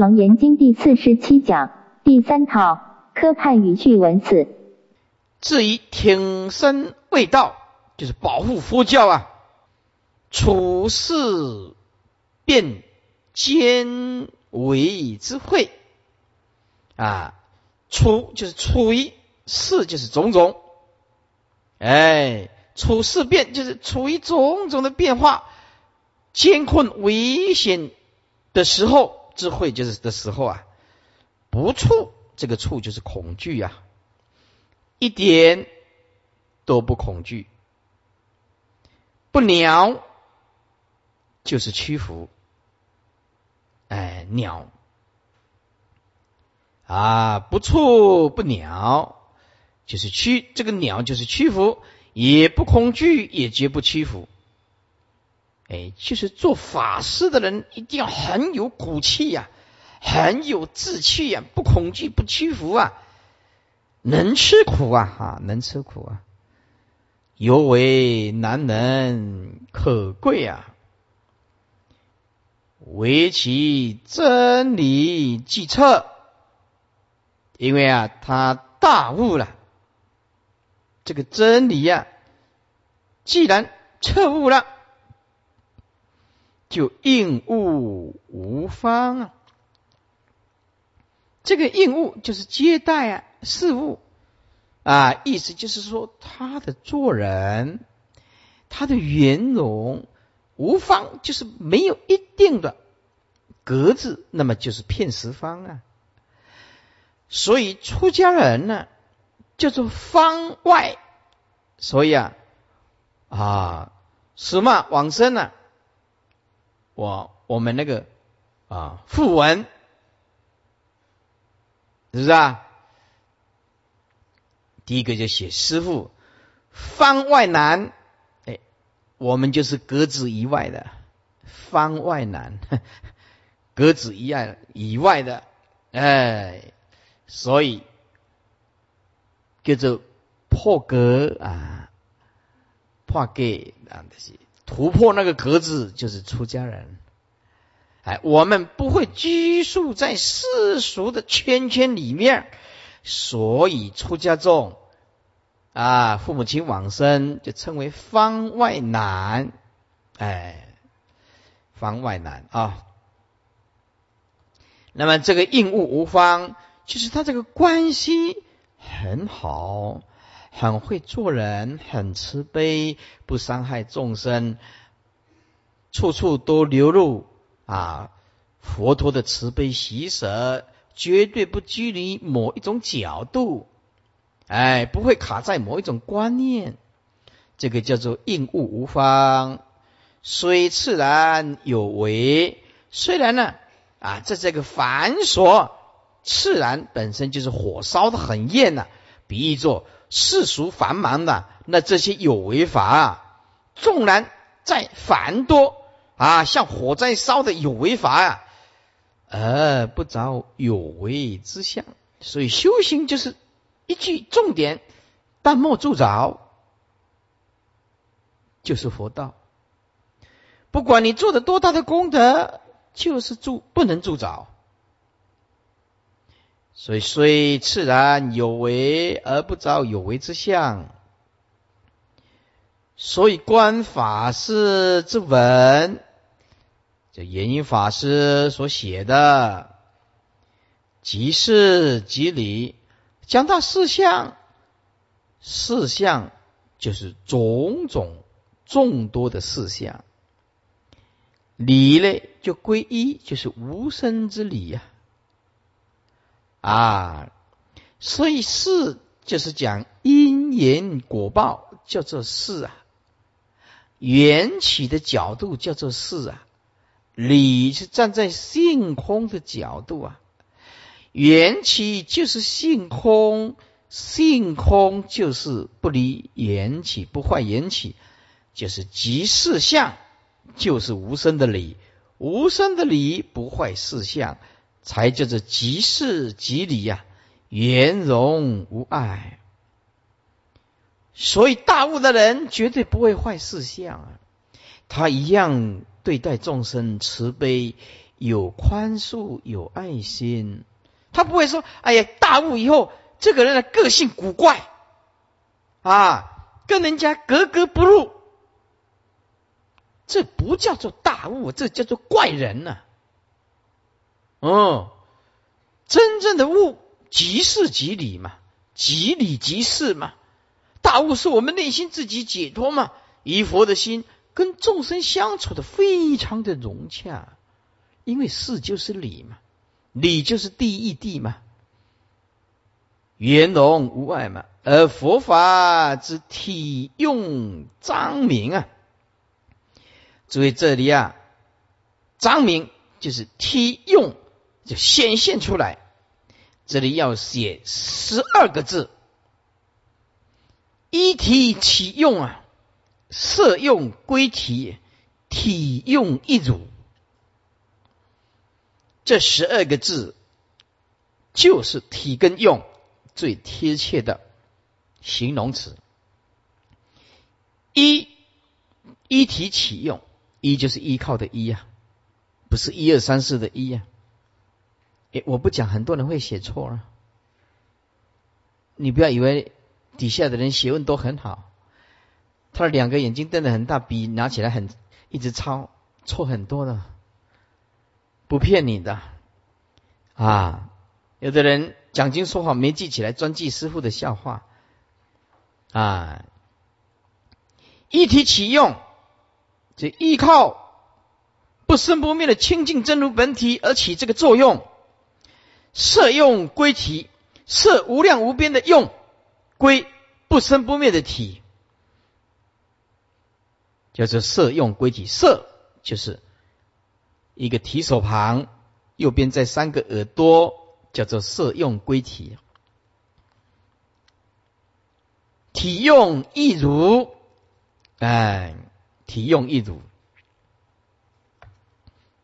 楞严经第四十七讲第三套科派语句文字。至于挺身卫道，就是保护佛教啊，处事便坚为之会啊，处就是处于事就是种种，哎，处事变就是处于种种的变化，艰困危险的时候。智慧就是的时候啊，不处这个处就是恐惧呀，一点都不恐惧，不鸟就是屈服，哎鸟。啊不处不鸟就是屈这个鸟就是屈服，也不恐惧也绝不屈服。哎，就是做法师的人一定要很有骨气呀，很有志气呀，不恐惧，不屈服啊，能吃苦啊，哈，能吃苦啊，尤为难能可贵啊，为其真理计策，因为啊，他大悟了，这个真理呀，既然彻悟了。就应物无方啊，这个应物就是接待啊事物啊，意思就是说他的做人，他的圆融无方，就是没有一定的格子，那么就是骗十方啊。所以出家人呢叫做方外，所以啊啊什么往生呢？我我们那个啊副文是不是啊？第一个就写师傅方外难，哎，我们就是格子以外的方外难，格子以外以外的，哎，所以叫做破格啊，破格啊这些。突破那个格子就是出家人，哎，我们不会拘束在世俗的圈圈里面，所以出家众啊，父母亲往生就称为方外难，哎，方外难啊。那么这个应物无方，就是他这个关系很好。很会做人，很慈悲，不伤害众生，处处都流露啊佛陀的慈悲喜舍，绝对不拘泥某一种角度，哎，不会卡在某一种观念，这个叫做应物无方，虽自然有为，虽然呢啊，这这个繁琐，自然本身就是火烧的很艳呐，比喻作。世俗繁忙的那这些有为法，纵然再繁多啊，像火灾烧的有为法啊，而不着有为之相。所以修行就是一句重点，但莫助着，就是佛道。不管你做的多大的功德，就是助不能助着。所以虽自然有为而不着有为之相，所以观法师之文，这延音法师所写的，即事即理，讲到四项，四项就是种种众多的四项，理呢就归一，就是无生之理呀。啊，所以事就是讲因缘果报，叫做事啊；缘起的角度叫做事啊；理是站在性空的角度啊。缘起就是性空，性空就是不离缘起，不坏缘起，就是即事相，就是无声的理，无声的理不坏事相。才叫做即事即理呀，圆融无碍。所以大悟的人绝对不会坏事相啊，他一样对待众生慈悲，有宽恕，有爱心。他不会说：“哎呀，大悟以后，这个人的个性古怪，啊，跟人家格格不入。”这不叫做大悟，这叫做怪人呐。哦，真正的悟，即事即理嘛，即理即事嘛。大悟是我们内心自己解脱嘛，以佛的心跟众生相处的非常的融洽，因为事就是理嘛，理就是第一谛嘛，圆融无碍嘛，而佛法之体用彰明啊。注意这里啊，张明就是体用就显现出来。这里要写十二个字：一体起用啊，色用归体，体用一如。这十二个字就是体跟用最贴切的形容词。一一体起用。一就是依靠的依呀，不是一二三四的一呀。诶，我不讲，很多人会写错了。你不要以为底下的人学问都很好，他的两个眼睛瞪得很大，笔拿起来很一直抄，错很多的，不骗你的啊。有的人讲经说话没记起来，专记师傅的笑话啊。一提起用。这依靠不生不灭的清净真如本体而起这个作用，色用归体，色无量无边的用归不生不灭的体，叫做色用归体。色就是一个提手旁，右边再三个耳朵，叫做色用归体。体用亦如，哎。体用一如，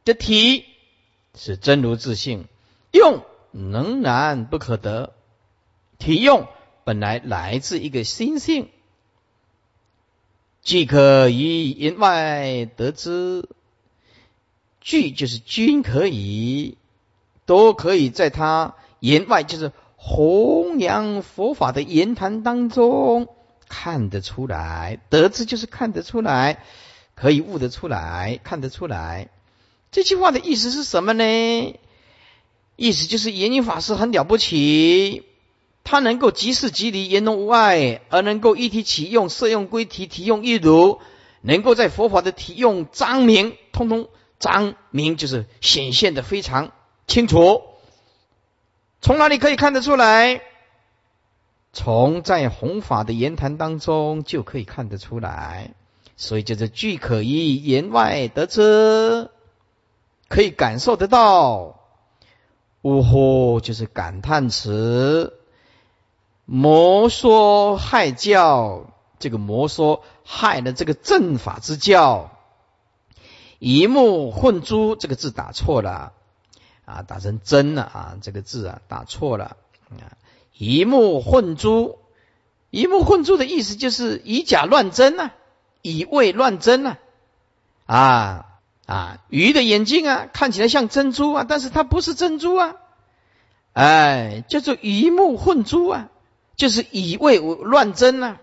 这体是真如自性，用仍然不可得。体用本来来自一个心性，既可以言外得知，具就是均可以，都可以在他言外，就是弘扬佛法的言谈当中。看得出来，得知就是看得出来，可以悟得出来，看得出来。这句话的意思是什么呢？意思就是言云法师很了不起，他能够即事即理，言中无碍，而能够一体起用，色用归体，体用一如，能够在佛法的体用彰明，通通彰明就是显现的非常清楚。从哪里可以看得出来？从在弘法的言谈当中就可以看得出来，所以就是具可以言外得知，可以感受得到。呜呼，就是感叹词。魔说害教，这个魔说害了这个正法之教。一目混珠，这个字打错了啊，打成真了啊，这个字啊打错了啊。以目混珠，以目混珠的意思就是以假乱真呐，以伪乱真呐，啊啊，鱼的眼睛啊，看起来像珍珠啊，但是它不是珍珠啊，哎，叫做以目混珠啊，就是以伪乱真呐，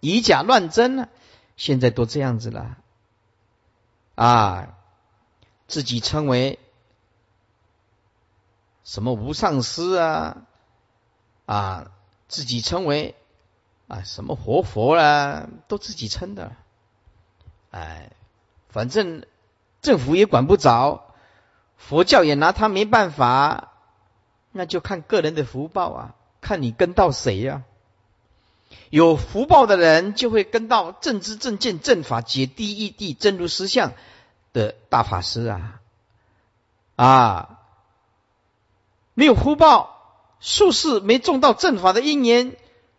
以假乱真呐，现在都这样子了，啊，自己称为什么无上师啊？啊，自己称为啊什么活佛啦，都自己称的，哎，反正政府也管不着，佛教也拿他没办法，那就看个人的福报啊，看你跟到谁呀。有福报的人就会跟到正知正见正法解第一地真如实相的大法师啊，啊，没有福报。术士没中到正法的因缘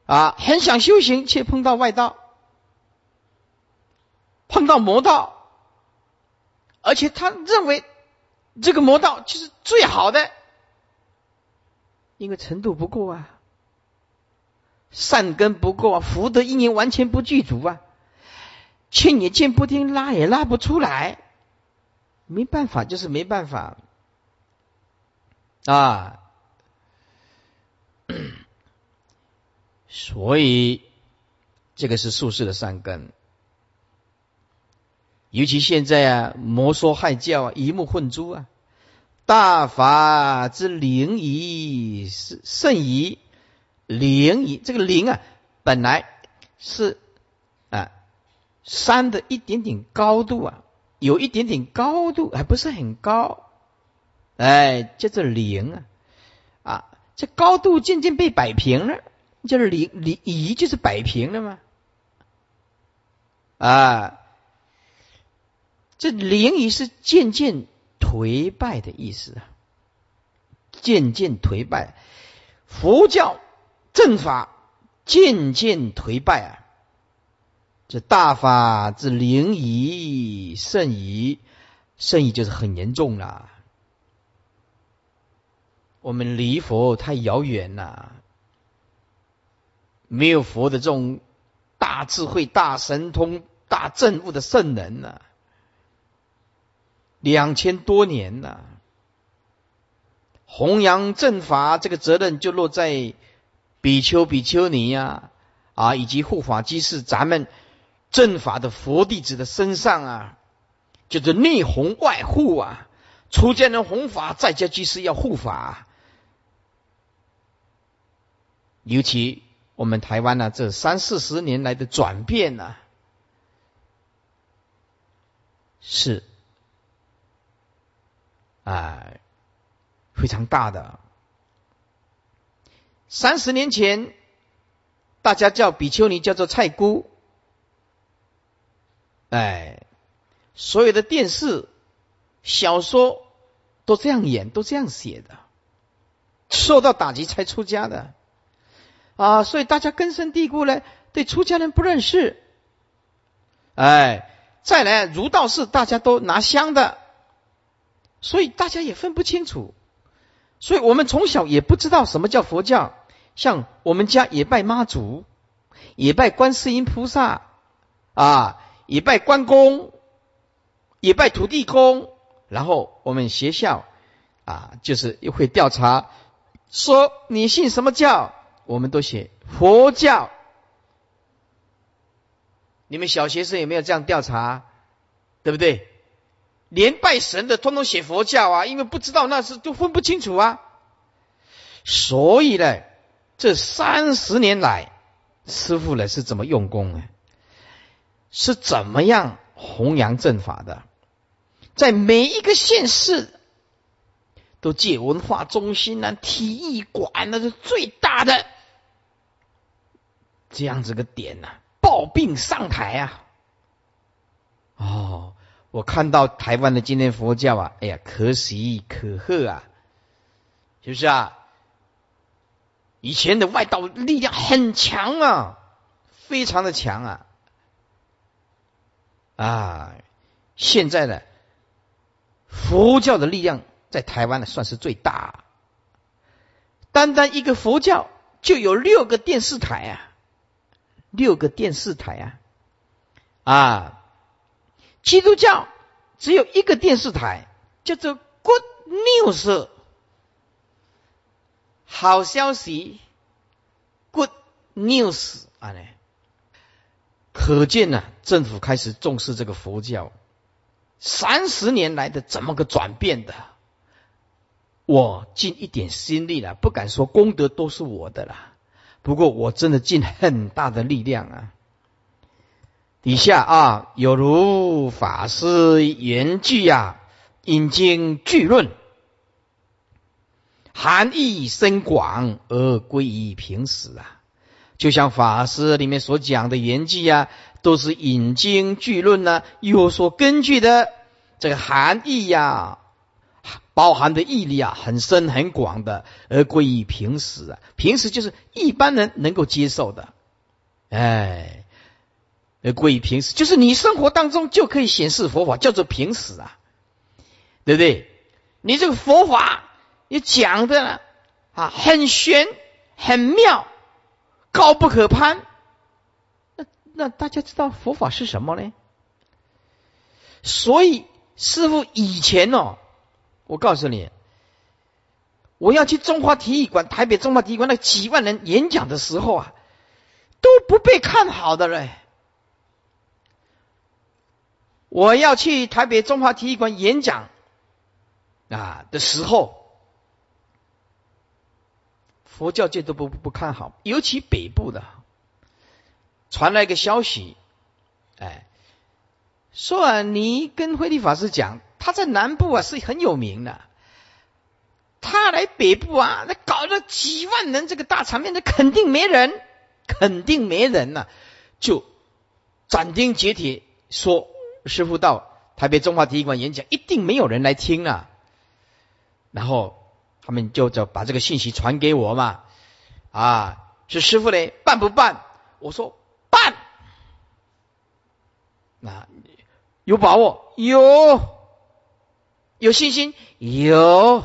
啊，很想修行，却碰到外道，碰到魔道，而且他认为这个魔道就是最好的，因为程度不够啊，善根不够啊，福德因缘完全不具足啊，劝也劝不听，拉也拉不出来，没办法，就是没办法，啊，所以这个是术士的善根。尤其现在啊，魔说害教啊，一目混珠啊，大法之灵仪是甚仪，灵仪这个灵啊，本来是啊山的一点点高度啊，有一点点高度，还不是很高，哎，叫做灵啊啊，这高度渐渐被摆平了，就是灵灵仪就是摆平了嘛，啊。这灵仪是渐渐颓败的意思啊，渐渐颓败，佛教正法渐渐颓败啊。这大法之灵仪甚仪，甚仪就是很严重了。我们离佛太遥远了，没有佛的这种大智慧、大神通、大正悟的圣人呢。两千多年了，弘扬正法这个责任就落在比丘、比丘尼呀啊，以及护法居士咱们正法的佛弟子的身上啊，就是内弘外护啊，出家人弘法，在家居士要护法。尤其我们台湾呢，这三四十年来的转变呢，是。哎，非常大的。三十年前，大家叫比丘尼叫做菜姑，哎，所有的电视、小说都这样演，都这样写的，受到打击才出家的啊，所以大家根深蒂固呢，对出家人不认识。哎，再来儒道士大家都拿香的。所以大家也分不清楚，所以我们从小也不知道什么叫佛教。像我们家也拜妈祖，也拜观世音菩萨，啊，也拜关公，也拜土地公。然后我们学校啊，就是又会调查，说你信什么教？我们都写佛教。你们小学生有没有这样调查？对不对？连拜神的通通写佛教啊，因为不知道那是都分不清楚啊。所以呢，这三十年来，师傅呢是怎么用功呢？是怎么样弘扬正法的？在每一个县市都借文化中心啊、体育馆那是最大的这样子个点呐，抱病上台啊，哦。我看到台湾的今天佛教啊，哎呀，可喜可贺啊，是不是啊？以前的外道力量很强啊，非常的强啊，啊，现在呢，佛教的力量在台湾呢算是最大，单单一个佛教就有六个电视台啊，六个电视台啊，啊。基督教只有一个电视台，叫做 Good News，好消息，Good News 啊呢，可见呢，政府开始重视这个佛教，三十年来的怎么个转变的？我尽一点心力了，不敢说功德都是我的啦，不过我真的尽很大的力量啊。以下啊，有如法师言句呀，引经据论，含义深广而归于平时啊。就像法师里面所讲的言句呀，都是引经据论呢，有所根据的。这个含义呀，包含的义理啊，很深很广的，而归于平时啊。平时就是一般人能够接受的，哎。而归于平时，就是你生活当中就可以显示佛法，叫做平时啊，对不对？你这个佛法你讲的啊，很玄很妙，高不可攀。那那大家知道佛法是什么呢？所以师傅以前哦，我告诉你，我要去中华体育馆，台北中华体育馆那几万人演讲的时候啊，都不被看好的嘞。我要去台北中华体育馆演讲。啊的时候，佛教界都不不看好，尤其北部的，传来一个消息，哎，说啊，你跟慧立法师讲，他在南部啊是很有名的。他来北部啊，那搞了几万人这个大场面，那肯定没人，肯定没人呐，就斩钉截铁说：“师傅到台北中华体育馆演讲，一定没有人来听啊。”然后他们就就把这个信息传给我嘛，啊，是师傅嘞，办不办？我说办，那有把握？有，有信心？有。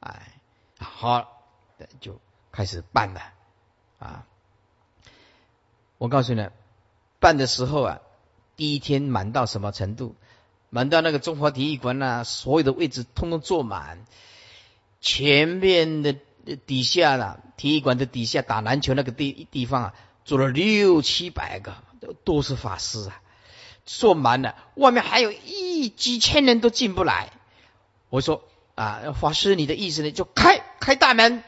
哎好，就开始办了啊！我告诉你，办的时候啊，第一天满到什么程度？满到那个中华体育馆呐，所有的位置通通坐满，前面的底下啦，体育馆的底下打篮球那个地地方啊，坐了六七百个，都是法师啊，坐满了，外面还有一几千人都进不来。我说。啊，法师，你的意思呢？就开开大门，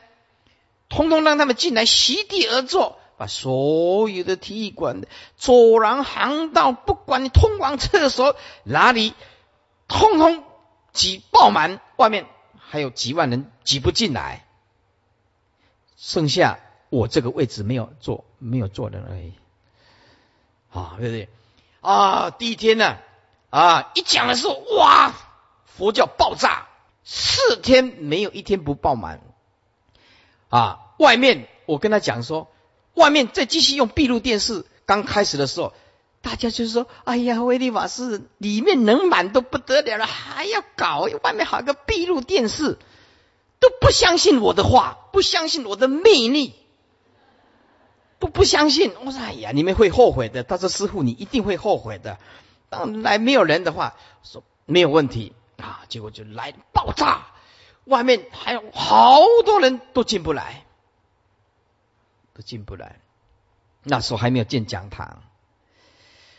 通通让他们进来，席地而坐，把所有的体育馆的走廊、航道，不管你通往厕所哪里，通通挤爆满，外面还有几万人挤不进来，剩下我这个位置没有坐，没有坐人而已。啊，对不对？啊，第一天呢，啊，一讲的时候，哇，佛教爆炸。四天没有一天不爆满啊！外面我跟他讲说，外面再继续用闭路电视。刚开始的时候，大家就是说：“哎呀，威利法师里面能满都不得了了，还要搞外面好个闭路电视，都不相信我的话，不相信我的魅力，都不相信。”我说：“哎呀，你们会后悔的。”他说：“师傅，你一定会后悔的。当来没有人的话，说没有问题。”啊！结果就来爆炸，外面还有好多人都进不来，进不来。那时候还没有建讲堂，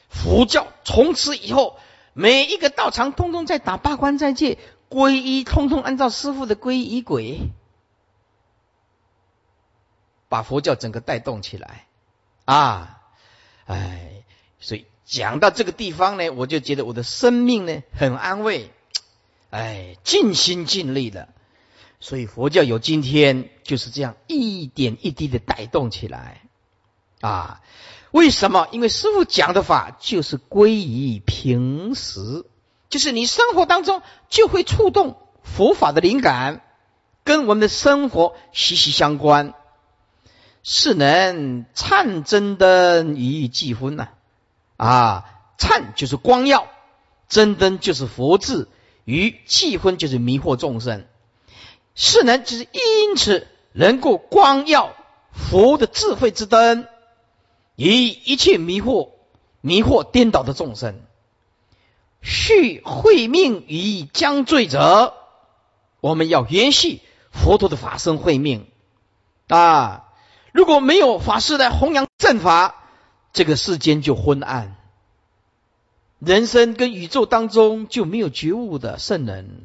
佛教从此以后每一个道场通通在打八关斋戒，皈依通通按照师傅的皈依轨，把佛教整个带动起来啊！哎，所以讲到这个地方呢，我就觉得我的生命呢很安慰。哎，尽心尽力的，所以佛教有今天就是这样一点一滴的带动起来啊！为什么？因为师傅讲的法就是归于平时，就是你生活当中就会触动佛法的灵感，跟我们的生活息息相关。是能灿真灯于寂昏呐啊！灿就是光耀，真灯就是佛智。于气昏就是迷惑众生，是能就是因此能够光耀佛的智慧之灯，以一切迷惑迷惑颠倒的众生，续慧命于将罪者，我们要延续佛陀的法身慧命啊！如果没有法师来弘扬正法，这个世间就昏暗。人生跟宇宙当中就没有觉悟的圣人，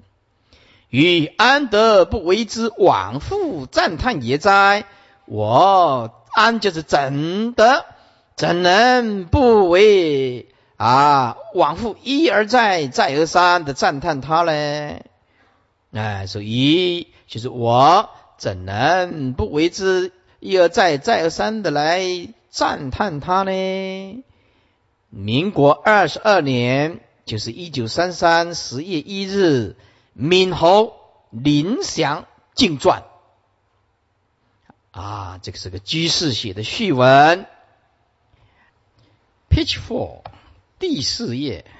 与安得不为之往复赞叹也哉？我安就是怎的，怎能不为啊往复一而再再而三的赞叹他呢？哎，所以就是我怎能不为之一而再再而三的来赞叹他呢？民国二十二年，就是一九三三十月一日，闽侯林祥敬传啊，这个是个居士写的序文。Page Four 第四页，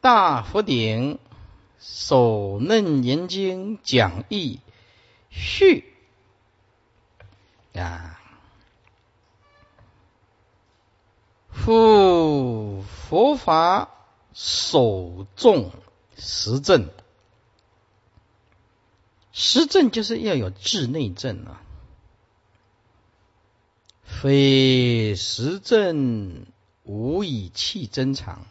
大佛顶首楞严经讲义序啊。复佛法首重实证，实证就是要有智内证啊，非实证无以气真常，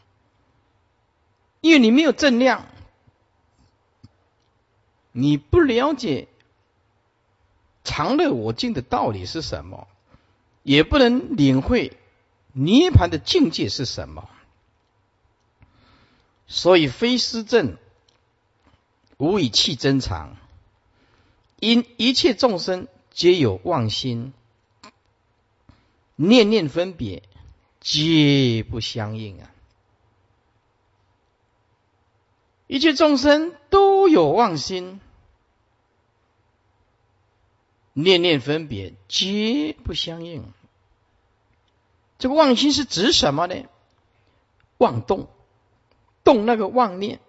因为你没有正量，你不了解常乐我净的道理是什么，也不能领会涅盘的境界是什么，所以非思正无以气真常。因一切众生皆有妄心，念念分别，皆不相应啊！一切众生都有妄心，念念分别，皆不相应。这个妄心是指什么呢？妄动，动那个妄念，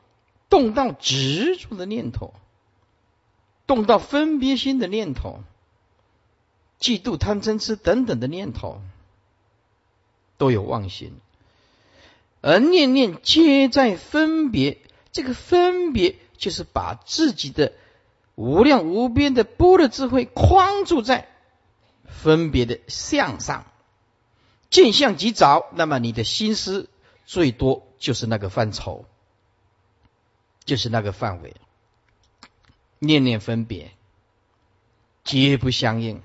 动到执着的念头。动到分别心的念头，嫉妒、贪嗔痴等等的念头，都有妄心，而念念皆在分别。这个分别就是把自己的无量无边的波的智慧框住在分别的相上，见相即着，那么你的心思最多就是那个范畴，就是那个范围。念念分别，皆不相应。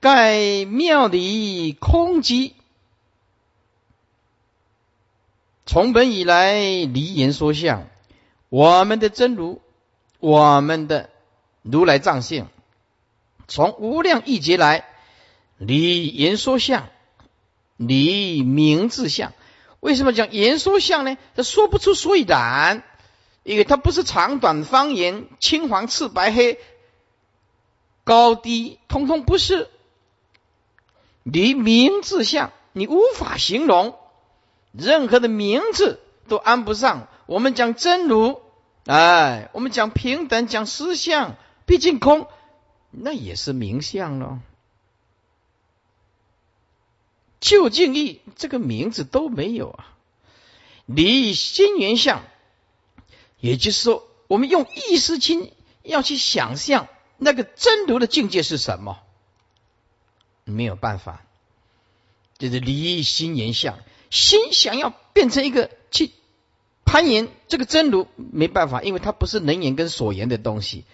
盖妙理空寂，从本以来离言说相，我们的真如，我们的如来藏性，从无量亿劫来离言说相，离名字相。为什么讲言说相呢？他说不出所以然。因为它不是长短方言、青黄赤白黑、高低，通通不是。你名字相，你无法形容，任何的名字都安不上。我们讲真如，哎，我们讲平等，讲实相，毕竟空，那也是名相了。究竟义这个名字都没有啊。离心缘相。也就是说，我们用意识心要去想象那个真如的境界是什么，没有办法，就是离心言相，心想要变成一个去攀岩这个真如，没办法，因为它不是能言跟所言的东西，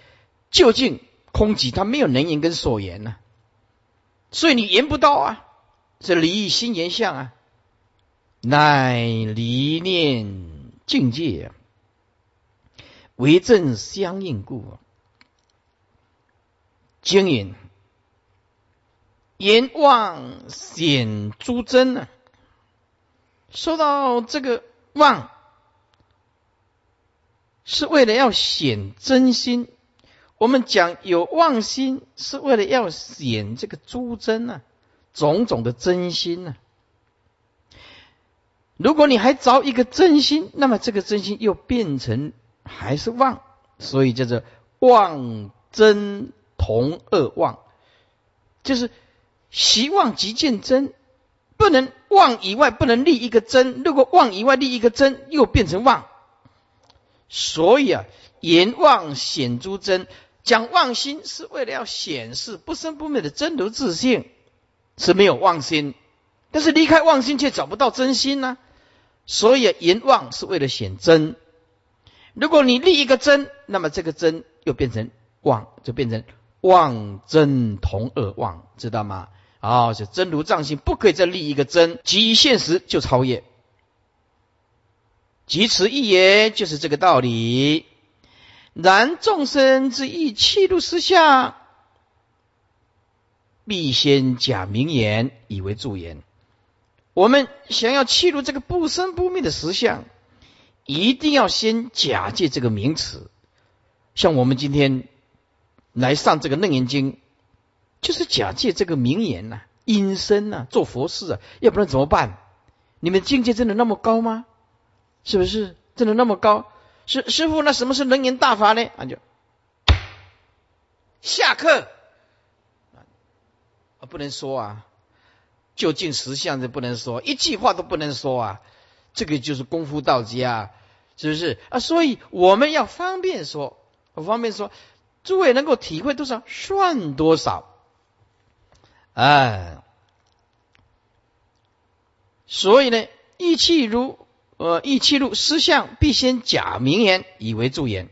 究竟空寂，它没有能言跟所言呢，所以你言不到啊，是离心言相啊，乃离念境界。为正相应故，经营言妄显诸真呢？说到这个妄，是为了要显真心。我们讲有妄心，是为了要显这个诸真呢，种种的真心呢。如果你还着一个真心，那么这个真心又变成。还是妄，所以叫做妄真同恶妄，就是习妄即见真，不能妄以外不能立一个真，如果妄以外立一个真，又变成妄。所以啊，言妄显诸真，讲妄心是为了要显示不生不灭的真如自性，是没有妄心，但是离开妄心却找不到真心呢。所以言妄是为了显真。如果你立一个真，那么这个真又变成妄，就变成妄真同恶妄，知道吗？啊，是真如藏性，不可以再立一个真，即现实就超越，即此一言就是这个道理。然众生之意气入实相，必先假名言以为助言。我们想要气入这个不生不灭的实相。一定要先假借这个名词，像我们今天来上这个楞严经，就是假借这个名言呐，阴身呐，做佛事啊，要不然怎么办？你们境界真的那么高吗？是不是真的那么高？师师傅，那什么是楞严大法呢？啊，就下课，不能说啊，就近实相就不能说，一句话都不能说啊。这个就是功夫到家，是不是啊？所以我们要方便说，方便说，诸位能够体会多少算多少，哎，所以呢，意气如呃意气如思相，必先假名言以为助言。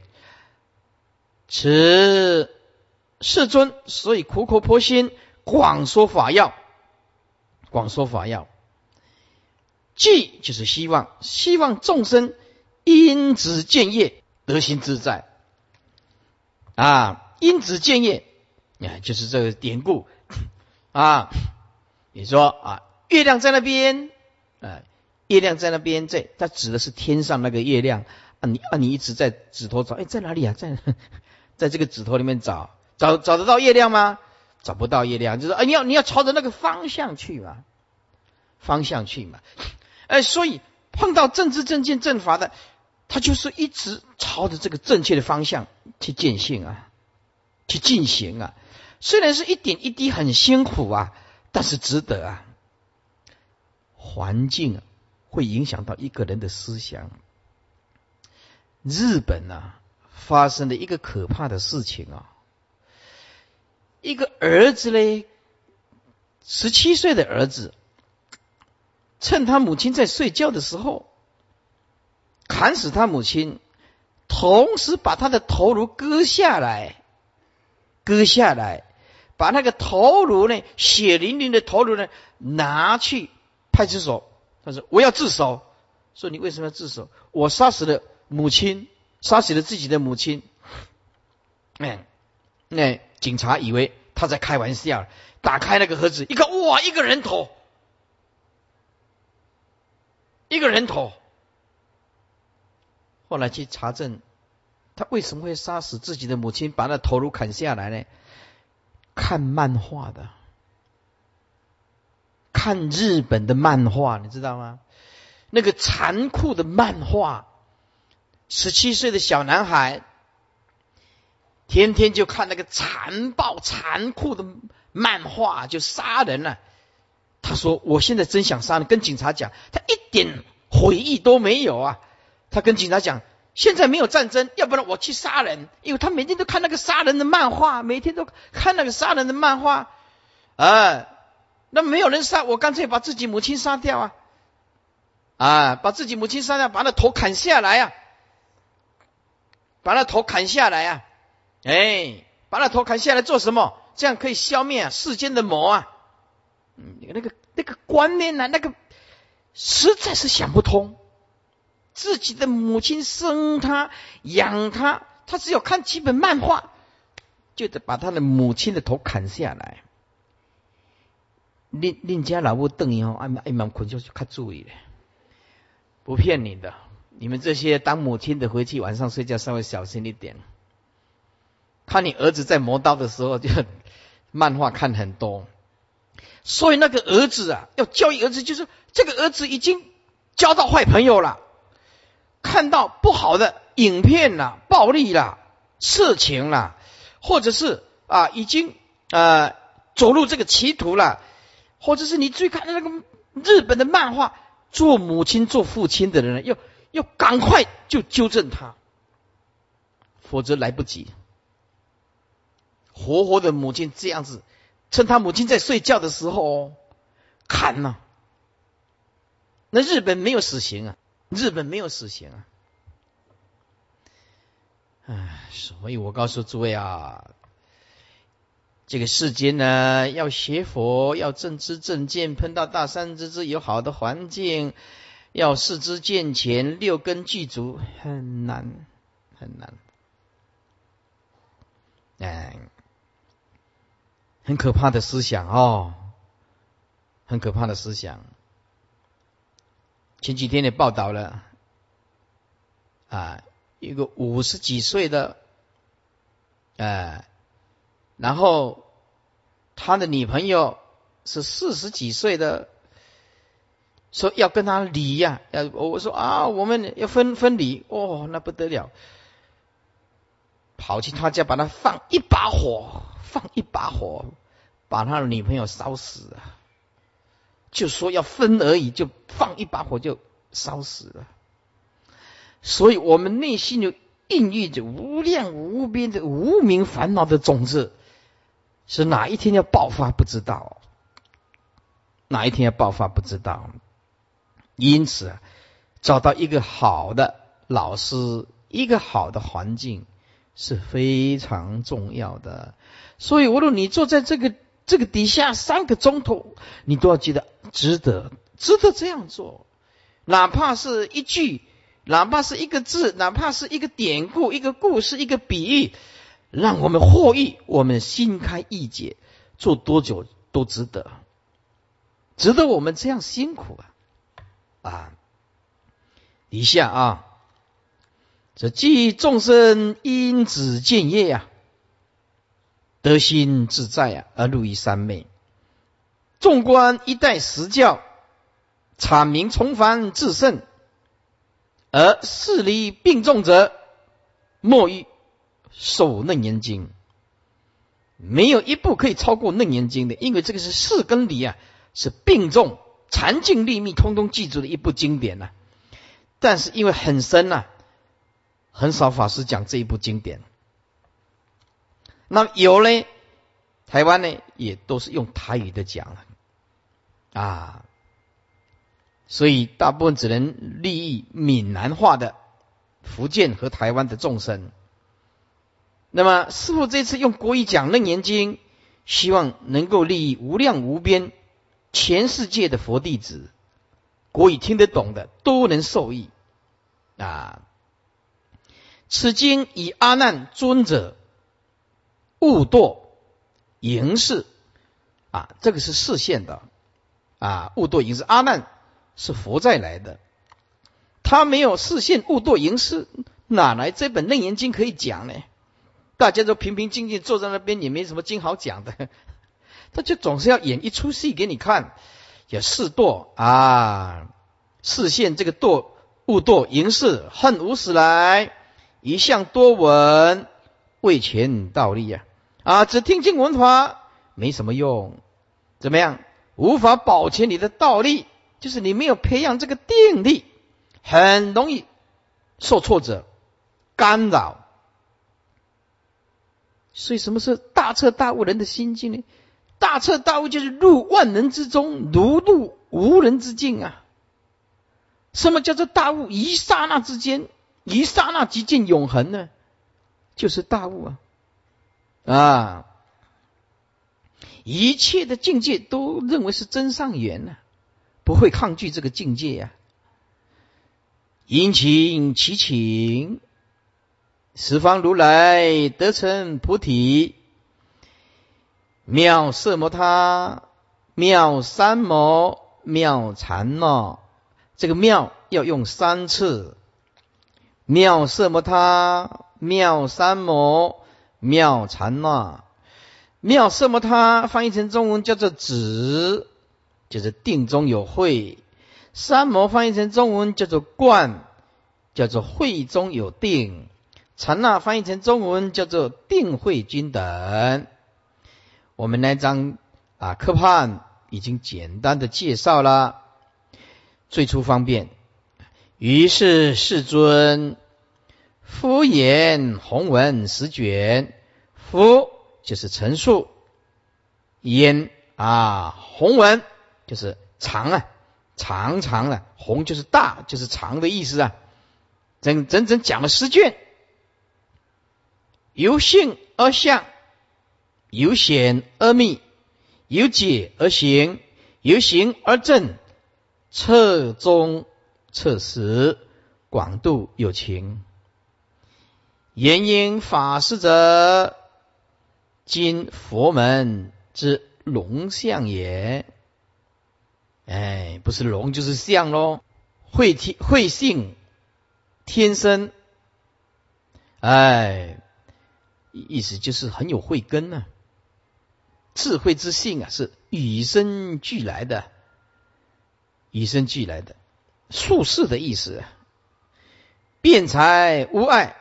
此世尊所以苦口婆心广说法要，广说法要，即就是希望，希望众生因子见业，得心自在。啊，因子见业，啊，就是这个典故啊。你说啊，月亮在那边，啊，月亮在那边，在它指的是天上那个月亮啊。你啊，你一直在指头找，哎，在哪里啊？在 在这个指头里面找，找找得到月亮吗？找不到月亮，就是啊，你要你要朝着那个方向去嘛，方向去嘛。哎，所以碰到正知正见正法的。他就是一直朝着这个正确的方向去践行啊，去进行啊。虽然是一点一滴很辛苦啊，但是值得啊。环境，会影响到一个人的思想。日本啊，发生了一个可怕的事情啊，一个儿子嘞，十七岁的儿子，趁他母亲在睡觉的时候。砍死他母亲，同时把他的头颅割下来，割下来，把那个头颅呢，血淋淋的头颅呢，拿去派出所。他说：“我要自首。”说：“你为什么要自首？我杀死了母亲，杀死了自己的母亲。”嗯，那警察以为他在开玩笑，打开那个盒子，一看，哇，一个人头，一个人头。后来去查证，他为什么会杀死自己的母亲，把那头颅砍下来呢？看漫画的，看日本的漫画，你知道吗？那个残酷的漫画，十七岁的小男孩，天天就看那个残暴、残酷的漫画，就杀人了。他说：“我现在真想杀人。”跟警察讲，他一点悔意都没有啊。他跟警察讲：“现在没有战争，要不然我去杀人。”因为他每天都看那个杀人的漫画，每天都看那个杀人的漫画。啊，那没有人杀，我干脆把自己母亲杀掉啊！啊，把自己母亲杀掉，把那头砍下来啊！把那头砍下来啊！哎，把那头砍下来做什么？这样可以消灭世间的魔啊！嗯，那个那个观念呢？那个实在是想不通。自己的母亲生他养他，他只有看几本漫画，就得把他的母亲的头砍下来。另另家老母瞪眼哦，哎哎蛮困就就看注意了，不骗你的，你们这些当母亲的回去晚上睡觉稍微小心一点。看你儿子在磨刀的时候，就漫画看很多，所以那个儿子啊，要教育儿子，就是这个儿子已经交到坏朋友了。看到不好的影片啦、暴力啦、色情啦，或者是啊已经呃走入这个歧途了，或者是你最看那个日本的漫画，做母亲做父亲的人要要赶快就纠正他，否则来不及。活活的母亲这样子，趁他母亲在睡觉的时候砍呐，那日本没有死刑啊。日本没有死刑啊！唉，所以我告诉诸位啊，这个世间呢，要学佛，要正知正见，碰到大善之之，有好的环境，要四肢健全，六根具足，很难，很难，哎，很可怕的思想哦，很可怕的思想。前几天也报道了，啊，一个五十几岁的，啊，然后他的女朋友是四十几岁的，说要跟他离呀，要我说啊，我们要分分离，哦，那不得了，跑去他家把他放一把火，放一把火，把他的女朋友烧死啊。就说要分而已，就放一把火就烧死了。所以我们内心就孕育着无量无边的无名烦恼的种子，是哪一天要爆发不知道，哪一天要爆发不知道。因此，找到一个好的老师，一个好的环境是非常重要的。所以，无论你坐在这个这个底下三个钟头，你都要记得值得，值得这样做。哪怕是一句，哪怕是一个字，哪怕是一个典故、一个故事、一个比喻，让我们获益，我们心开意解，做多久都值得，值得我们这样辛苦啊！啊，底下啊，这即众生因子见业呀，得心自在啊，而入于三昧。纵观一代实教。阐明重凡至圣，而事离并重者，莫欲受楞严经。没有一部可以超过楞严经的，因为这个是四根理啊，是并重、禅境、立密，通通记住的一部经典呐。但是因为很深呐，很少法师讲这一部经典。那有呢，台湾呢也都是用台语的讲了啊。所以，大部分只能利益闽南话的福建和台湾的众生。那么，师傅这次用国语讲《楞严经》，希望能够利益无量无边全世界的佛弟子，国语听得懂的都能受益啊！此经以阿难尊者悟堕迎视啊，这个是视线的。啊，悟堕迎视阿难。是佛在来的，他没有视线悟堕淫事，哪来这本楞严经可以讲呢？大家都平平静静坐在那边，也没什么经好讲的，他就总是要演一出戏给你看，有示堕啊，视线这个堕悟堕营事，恨无始来，一向多闻，为钱道利啊啊，只听经闻法没什么用，怎么样？无法保全你的道力。就是你没有培养这个定力，很容易受挫折、干扰。所以，什么是大彻大悟人的心境呢？大彻大悟就是入万人之中，如入无人之境啊！什么叫做大悟？一刹那之间，一刹那即尽永恒呢？就是大悟啊！啊，一切的境界都认为是真上缘呢。不会抗拒这个境界呀！殷勤其请，十方如来得成菩提，妙色摩他，妙三摩，妙禅摩。这个妙要用三次，妙色摩他，妙三摩，妙禅那。妙色摩他翻译成中文叫做止。就是定中有慧，三摩翻译成中文叫做观，叫做慧中有定；禅那翻译成中文叫做定慧均等。我们那张啊科判已经简单的介绍了，最初方便。于是世尊敷言弘文十卷，敷就是陈述，言啊弘文。就是长啊，长长的，红就是大，就是长的意思啊。整整整讲了十卷，由性而相，由显而密，由解而行，由行而正，彻中测实，广度有情。言因法师者，今佛门之龙象也。哎，不是龙就是象喽，慧天慧性天生，哎，意思就是很有慧根呢。智慧之性啊，是与生俱来的，与生俱来的，术士的意思。辩才无碍，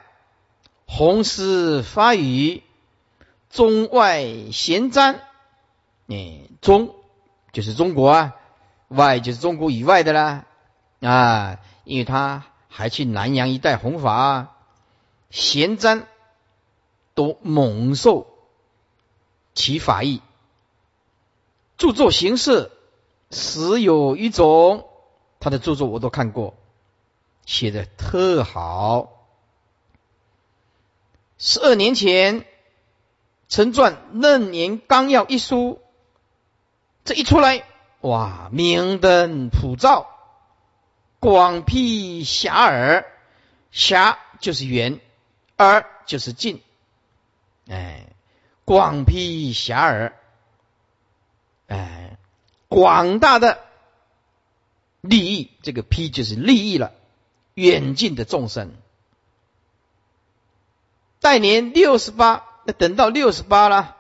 弘师发语，中外贤瞻。嗯，中就是中国啊。外就是中国以外的啦，啊，因为他还去南洋一带弘法，贤瞻都猛受其法意，著作形式实有一种，他的著作我都看过，写的特好。十二年前曾撰《楞严纲要》一书，这一出来，哇，明灯普照，广辟遐迩，遐就是远。而就是近，哎，广辟遐迩，哎，广大的利益，这个辟就是利益了，远近的众生。待年六十八，那等到六十八了，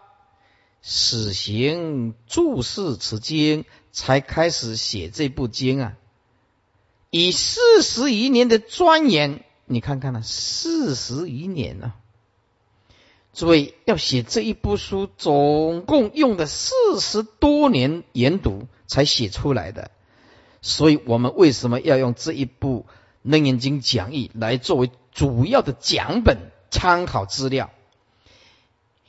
死行注释此经，才开始写这部经啊，以四十余年的钻研。你看看呢，四十余年啊，诸位要写这一部书，总共用的四十多年研读才写出来的。所以我们为什么要用这一部《楞严经讲义》来作为主要的讲本、参考资料？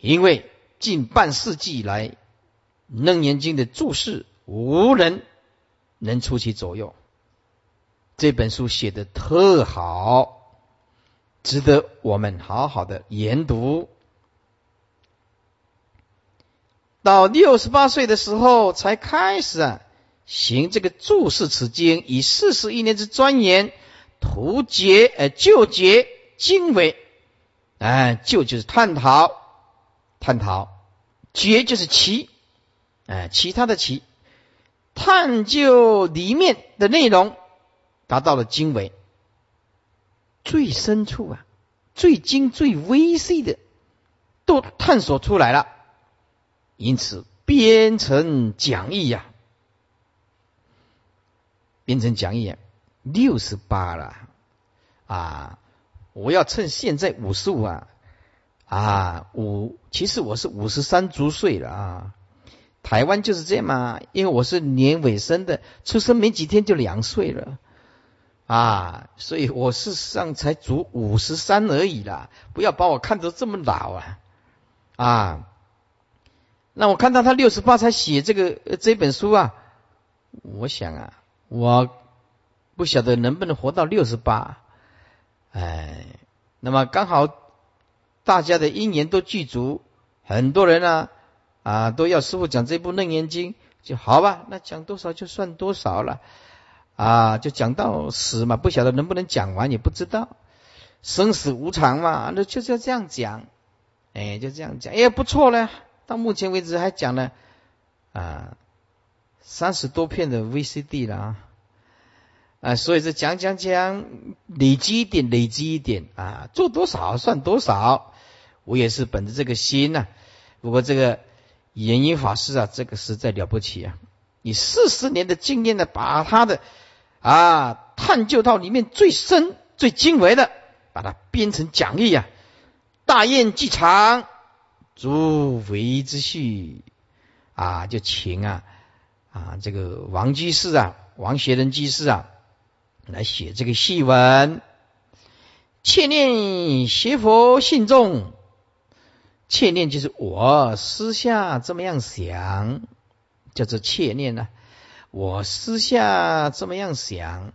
因为近半世纪以来，《楞严经》的注释无人能出其左右。这本书写的特好。值得我们好好的研读。到六十八岁的时候，才开始啊行这个注释此经，以四十一年之钻研，图解呃就解经纬，哎就就是探讨探讨，解就是其哎其他的其，探究里面的内容，达到了经纬。最深处啊，最精最微细的，都探索出来了。因此编成讲义呀，变成讲义，六十八了啊！我要趁现在五十五啊啊五，其实我是五十三足岁了啊。台湾就是这样嘛，因为我是年尾生的，出生没几天就两岁了。啊，所以我事实上才足五十三而已啦，不要把我看得这么老啊！啊，那我看到他六十八才写这个这本书啊，我想啊，我不晓得能不能活到六十八，哎，那么刚好大家的因缘都具足，很多人呢啊都要师傅讲这部楞严经，就好吧，那讲多少就算多少了。啊，就讲到死嘛，不晓得能不能讲完，也不知道生死无常嘛，那就是要这样讲，哎，就这样讲，哎，不错了。到目前为止还讲了啊三十多片的 VCD 了啊，啊，所以这讲讲讲，累积一点，累积一点啊，做多少算多少。我也是本着这个心呐。不过这个延音法师啊，这个实在了不起啊，以四十年的经验呢，把他的。啊，探究到里面最深、最精微的，把它编成讲义啊。大宴既长，诸为之序啊，就请啊啊这个王居士啊，王学仁居士啊，来写这个戏文。切念邪佛信众，切念就是我私下这么样想，叫做切念呢。我私下这么样想，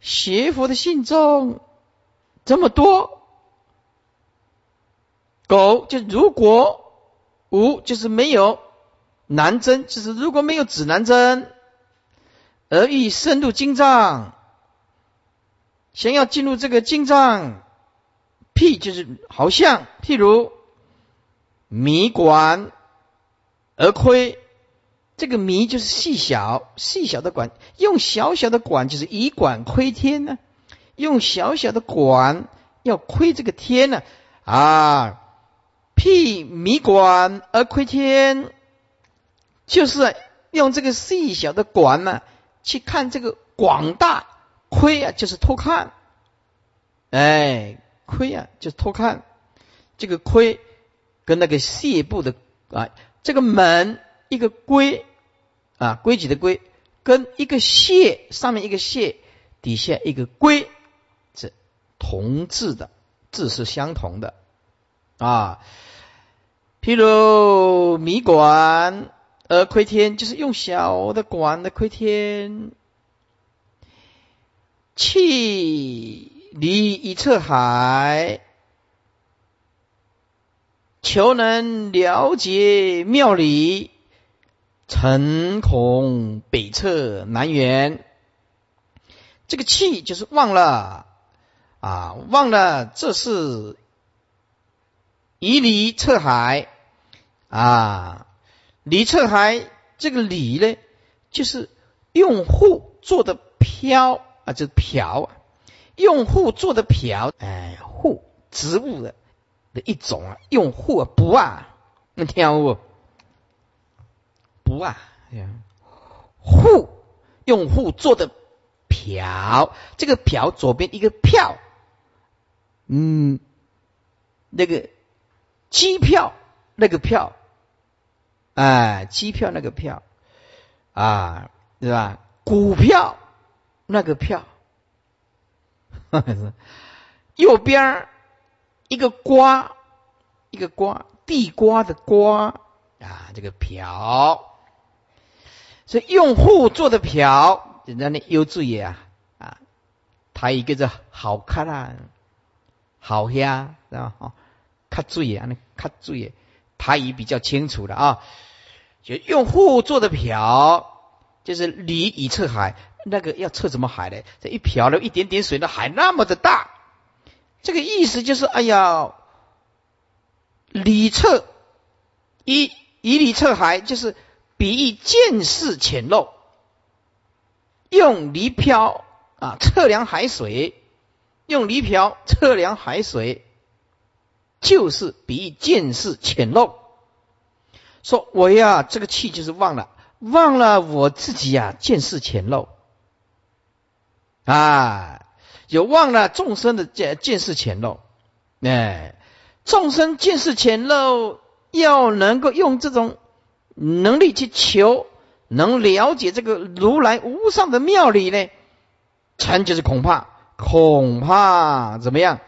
邪佛的信众这么多，狗就如果无就是没有南针，就是如果没有指南针，而欲深入经藏，想要进入这个经藏，譬就是好像譬如迷管而亏。这个迷就是细小、细小的管，用小小的管就是以管窥天呢，用小小的管要窥这个天呢啊，辟迷管而窥天，就是用这个细小的管呢去看这个广大，窥啊就是偷看，哎，窥啊就是偷看，这个窥跟那个谢部的啊这个门。一个规啊，规矩的规，跟一个谢上面一个谢，底下一个规，是同字的，字是相同的啊。譬如米管而窥天，就是用小的管的窥天。气离一侧海，求能了解妙理，诚恐北侧南辕。这个气就是忘了啊，忘了这是以离侧海啊，离侧海这个李呢，就是用户做的漂。啊，就是瓢，用户做的瓢，哎，户植物的的一种啊，用户啊，不啊，那听不？不啊，户用户做的瓢，这个瓢左边一个票，嗯，那个机票那个票，哎，机票那个票啊，对吧？股票。那个票，右边一个瓜，一个瓜，地瓜的瓜啊，这个瓢，所以用户做的瓢，人家那优质也啊啊，他一个字好看啊，好香是吧？哦，看注意啊，那看注意，他也比较清楚的啊，就用户做的瓢，就是离以测海。那个要测什么海呢？这一瓢了一点点水的海那么的大，这个意思就是，哎呀，里测以以里测海，就是比喻见识浅陋，用离漂啊测量海水，用离漂测量海水，就是比见识浅陋。说我呀，这个气就是忘了，忘了我自己呀，见识浅陋。啊，就忘了众生的见见识浅陋，哎，众生见识浅陋，要能够用这种能力去求，能了解这个如来无上的妙理呢？禅就是恐怕，恐怕怎么样？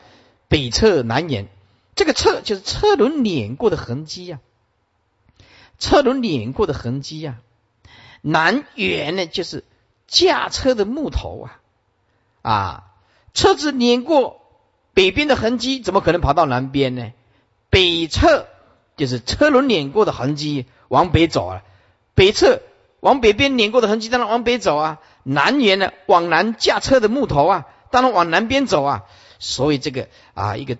北侧难言，这个侧就是车轮碾过的痕迹呀，车轮碾过的痕迹呀，南辕呢就是驾车的木头啊。啊，车子碾过北边的痕迹，怎么可能跑到南边呢？北侧就是车轮碾过的痕迹，往北走啊。北侧往北边碾过的痕迹，当然往北走啊。南辕呢，往南驾车的木头啊，当然往南边走啊。所以这个啊，一个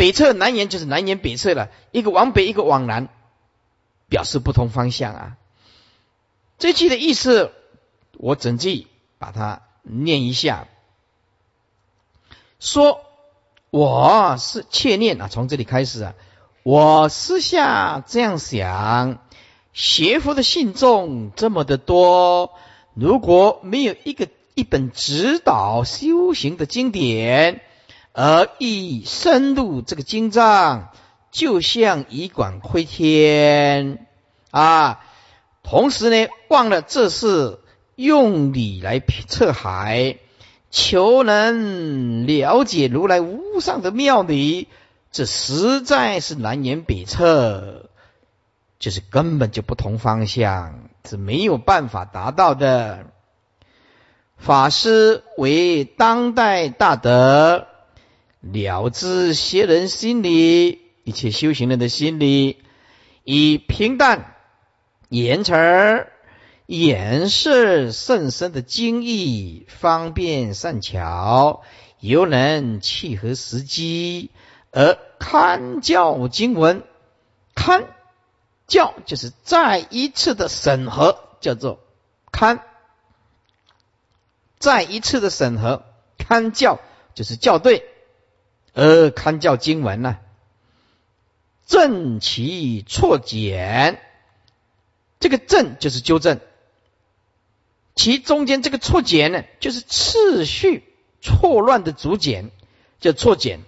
北侧南辕就是南辕北侧了，一个往北，一个往南，表示不同方向啊。这句的意思，我整句把它念一下。说我是切念啊，从这里开始啊，我私下这样想：邪佛的信众这么的多，如果没有一个一本指导修行的经典，而一深入这个经藏，就像以管窥天啊，同时呢，忘了这是用理来测海。求能了解如来无上的妙理，这实在是南辕北辙，就是根本就不同方向，是没有办法达到的。法师为当代大德，了知邪人心理，一切修行人的心理，以平淡言辞儿。演示甚深的经义，方便善巧，犹能契合时机，而堪教经文，堪教就是再一次的审核，叫做堪，再一次的审核，堪教就是校对，而堪教经文呢，正其错简，这个正就是纠正。其中间这个错简呢，就是次序错乱的竹简，叫错简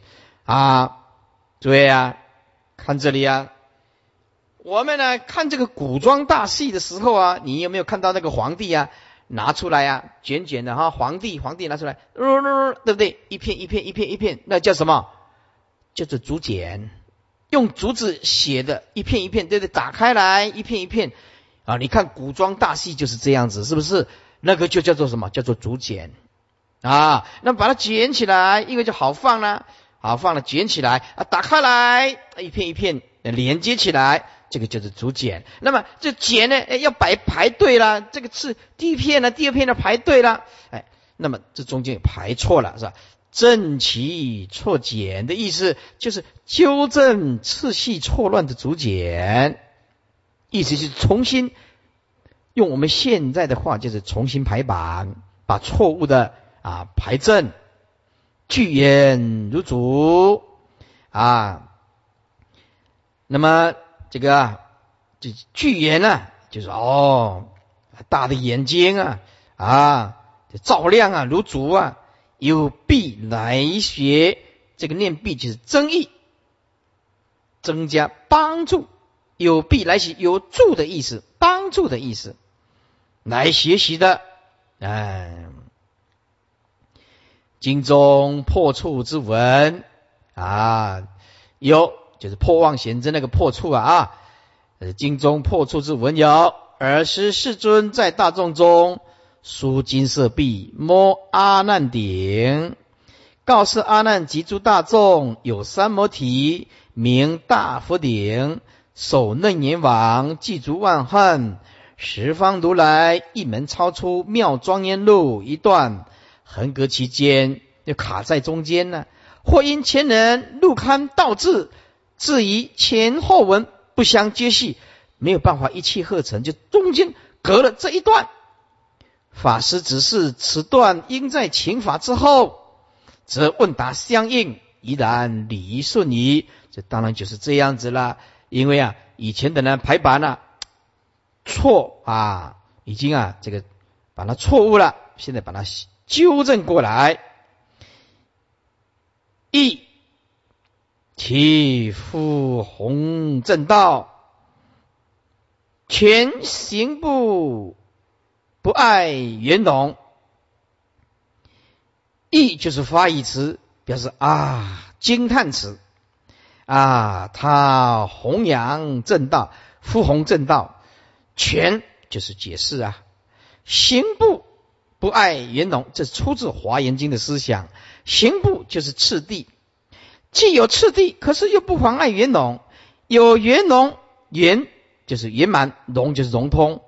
啊。诸位啊，看这里啊，我们呢看这个古装大戏的时候啊，你有没有看到那个皇帝啊拿出来啊，卷卷的哈，皇帝皇帝拿出来，对不对？一片一片一片一片，那叫什么？叫做竹简，用竹子写的，一片一片，对不对？打开来，一片一片啊！你看古装大戏就是这样子，是不是？那个就叫做什么？叫做竹简啊！那把它卷起来，因为就好放了，好放了，卷起来啊，打开来，一片一片连接起来，这个就是竹简。那么这简呢，哎，要摆排队了，这个是第一片呢，第二片呢排队了，哎，那么这中间排错了，是吧？正其错简的意思就是纠正次序错乱的竹简，意思是重新用我们现在的话就是重新排版，把错误的啊排正，句言如竹啊。那么这个啊这句言呢，就是哦大的眼睛啊啊照亮啊如烛啊。有必来学，这个念必就是增益，增加帮助。有必来学，有助的意思，帮助的意思，来学习的。嗯，经中破处之文啊，有就是破妄显真那个破处啊啊，经中破处之文有，尔时世尊在大众中。书金色壁，摸阿难顶，告示阿难及诸大众：有三摩提，名大佛顶，手嫩阎王，具足万恨，十方如来一门超出妙庄严路一段，横隔其间，就卡在中间呢。或因前人入堪倒置，质疑前后文不相接续，没有办法一气呵成，就中间隔了这一段。法师只是此段应在请法之后，则问答相应，依然理顺矣。这当然就是这样子了。因为啊，以前的人排版呢错啊，已经啊这个把它错误了，现在把它纠正过来。一其复弘正道，全行不。不爱圆融，意就是发语词，表示啊惊叹词啊，他弘扬正道，复弘正道，全就是解释啊。行不不爱圆融，这是出自华严经的思想。行不就是次第，既有次第，可是又不妨碍圆融，有圆融圆就是圆满，融就是融通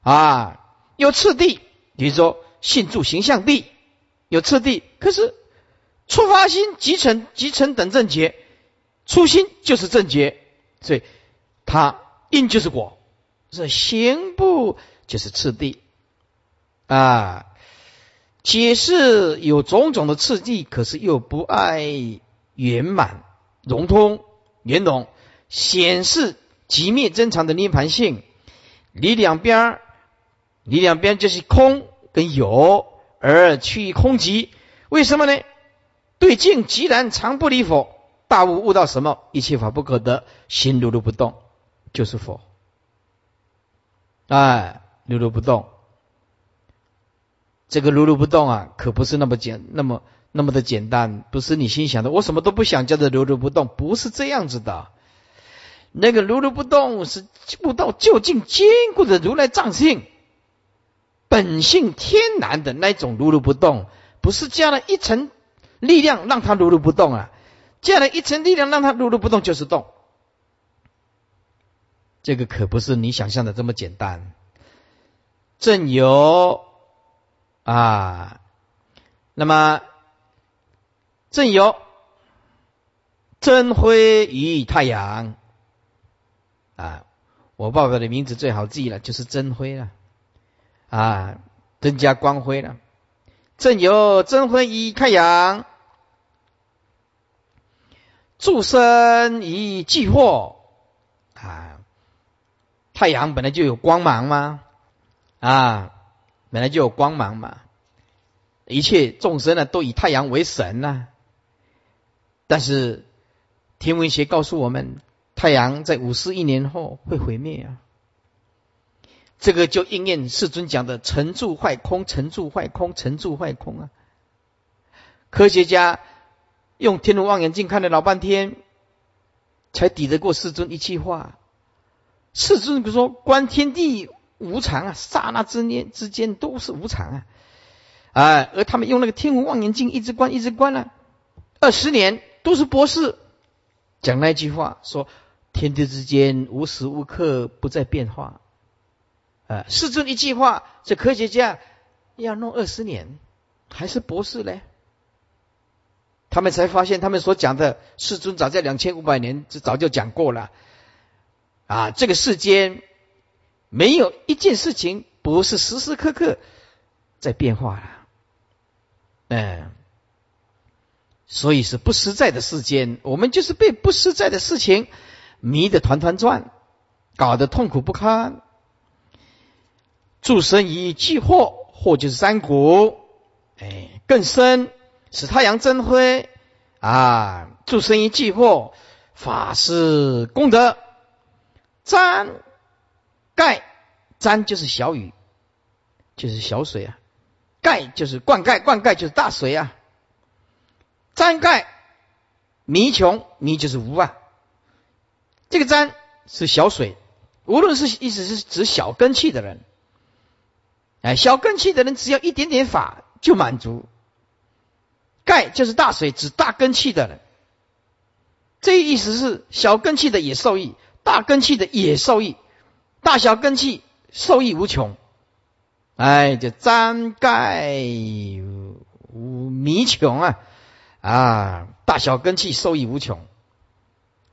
啊。有次第，比如说信住形象地有次第，可是触发心集成集成等正觉，初心就是正觉，所以它因就是果，是行不就是次第啊。解释有种种的次第，可是又不爱圆满融通圆融，显示极灭真常的涅盘性，离两边你两边就是空跟有，而去空极，为什么呢？对境极然常不离佛，大悟悟到什么？一切法不可得，心如如不动，就是佛。哎，如如不动，这个如如不动啊，可不是那么简那么那么的简单，不是你心想的，我什么都不想，叫做如如不动，不是这样子的。那个如如不动是悟到究竟坚固的如来藏性。本性天然的那种如如不动，不是加了一层力量让它如如不动啊，加了一层力量让它如如不动就是动，这个可不是你想象的这么简单。正有啊，那么正有真辉与太阳啊，我爸爸的名字最好记了，就是真辉了。啊，增加光辉了。正有真辉以太阳，助生以聚惑。啊，太阳本来就有光芒吗？啊，本来就有光芒嘛。一切众生呢，都以太阳为神呐。但是天文学告诉我们，太阳在五十亿年后会毁灭啊。这个就应验世尊讲的“成住坏空，成住坏空，成住坏空”啊！科学家用天文望远镜看了老半天，才抵得过世尊一句话。世尊比如说观天地无常啊，刹那之念之间都是无常啊，哎，而他们用那个天文望远镜一直观一直观了二十年，都是博士讲那句话说天地之间无时无刻不在变化。啊，世尊一句话，这科学家要弄二十年，还是博士嘞？他们才发现，他们所讲的世尊早在两千五百年就早就讲过了。啊，这个世间没有一件事情不是时时刻刻在变化了。嗯，所以是不实在的世间，我们就是被不实在的事情迷得团团转，搞得痛苦不堪。助生于既惑，惑就是三谷，哎，更深使太阳增辉啊！助生于既惑，法是功德。沾盖沾就是小雨，就是小水啊；盖就是灌溉，灌溉就是大水啊。沾盖迷穷，迷就是无啊。这个沾是小水，无论是意思是指小根器的人。哎，小根器的人只要一点点法就满足。盖就是大水，指大根器的人。这意思是小根器的也受益，大根器的也受益，大小根器受益无穷。哎，就沾盖无弥穷啊啊！大小根器受益无穷，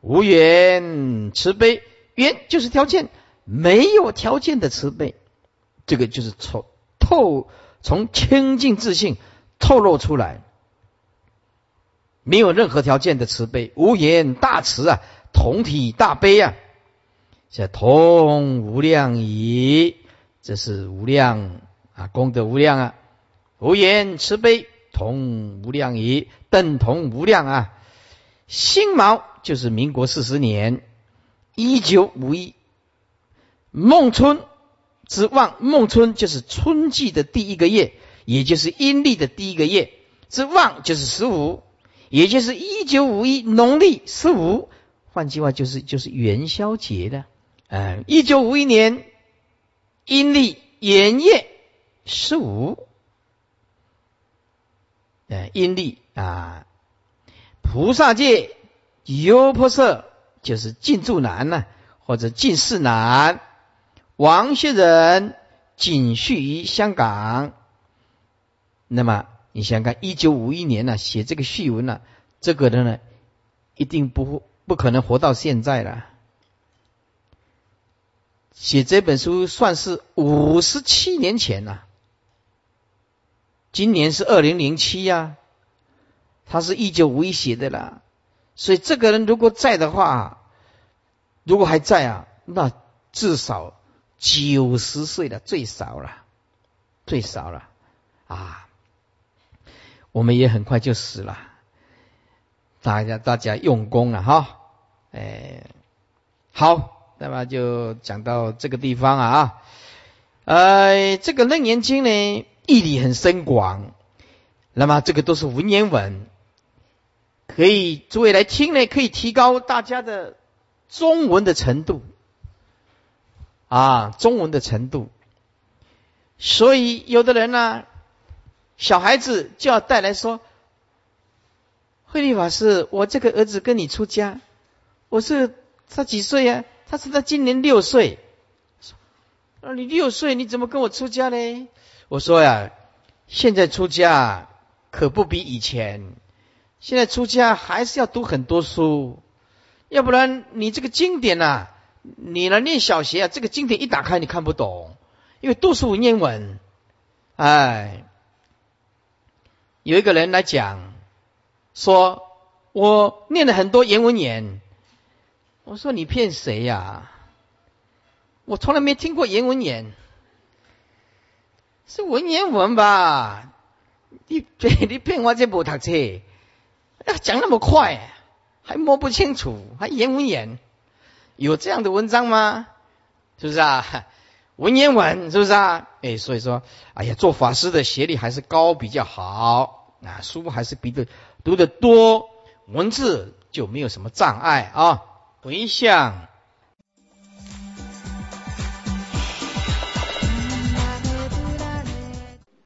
无缘慈悲，缘就是条件，没有条件的慈悲。这个就是从透从清净自信透露出来，没有任何条件的慈悲，无言大慈啊，同体大悲啊，这同无量矣，这是无量啊，功德无量啊，无言慈悲同无量矣，等同无量啊。辛卯就是民国四十年，一九五一，孟春。之望孟春就是春季的第一个月，也就是阴历的第一个月。之望就是十五，也就是一九五一农历十五。换句话就是就是元宵节的。嗯，一九五一年阴历元月十五。呃，阴历啊，菩萨界优婆塞就是进驻男呢，或者进士男。王学仁仅续于香港，那么你想看，一九五一年呢写这个序文呢，这个人呢一定不不可能活到现在了。写这本书算是五十七年前了，今年是二零零七呀，他是一九五一写的啦，所以这个人如果在的话，如果还在啊，那至少。九十岁了，最少了，最少了啊！我们也很快就死了。大家大家用功了哈，哎，好，那么就讲到这个地方啊。呃，这个楞严经呢，义理很深广，那么这个都是文言文，可以诸位来听呢，可以提高大家的中文的程度。啊，中文的程度，所以有的人呢，小孩子就要带来说：“慧律法师，我这个儿子跟你出家，我是他几岁呀？他是他今年六岁。那，你六岁你怎么跟我出家呢？我说呀，现在出家可不比以前，现在出家还是要读很多书，要不然你这个经典呐。”你来念小学啊，这个经典一打开你看不懂，因为都是文言文。哎，有一个人来讲，说我念了很多言文言，我说你骗谁呀？我从来没听过言文言，是文言文吧？你你骗我这不读册，讲那么快，还摸不清楚，还言文言。有这样的文章吗？是不是啊？文言文是不是啊？哎，所以说，哎呀，做法师的学历还是高比较好啊，书还是比的读的多，文字就没有什么障碍啊。回向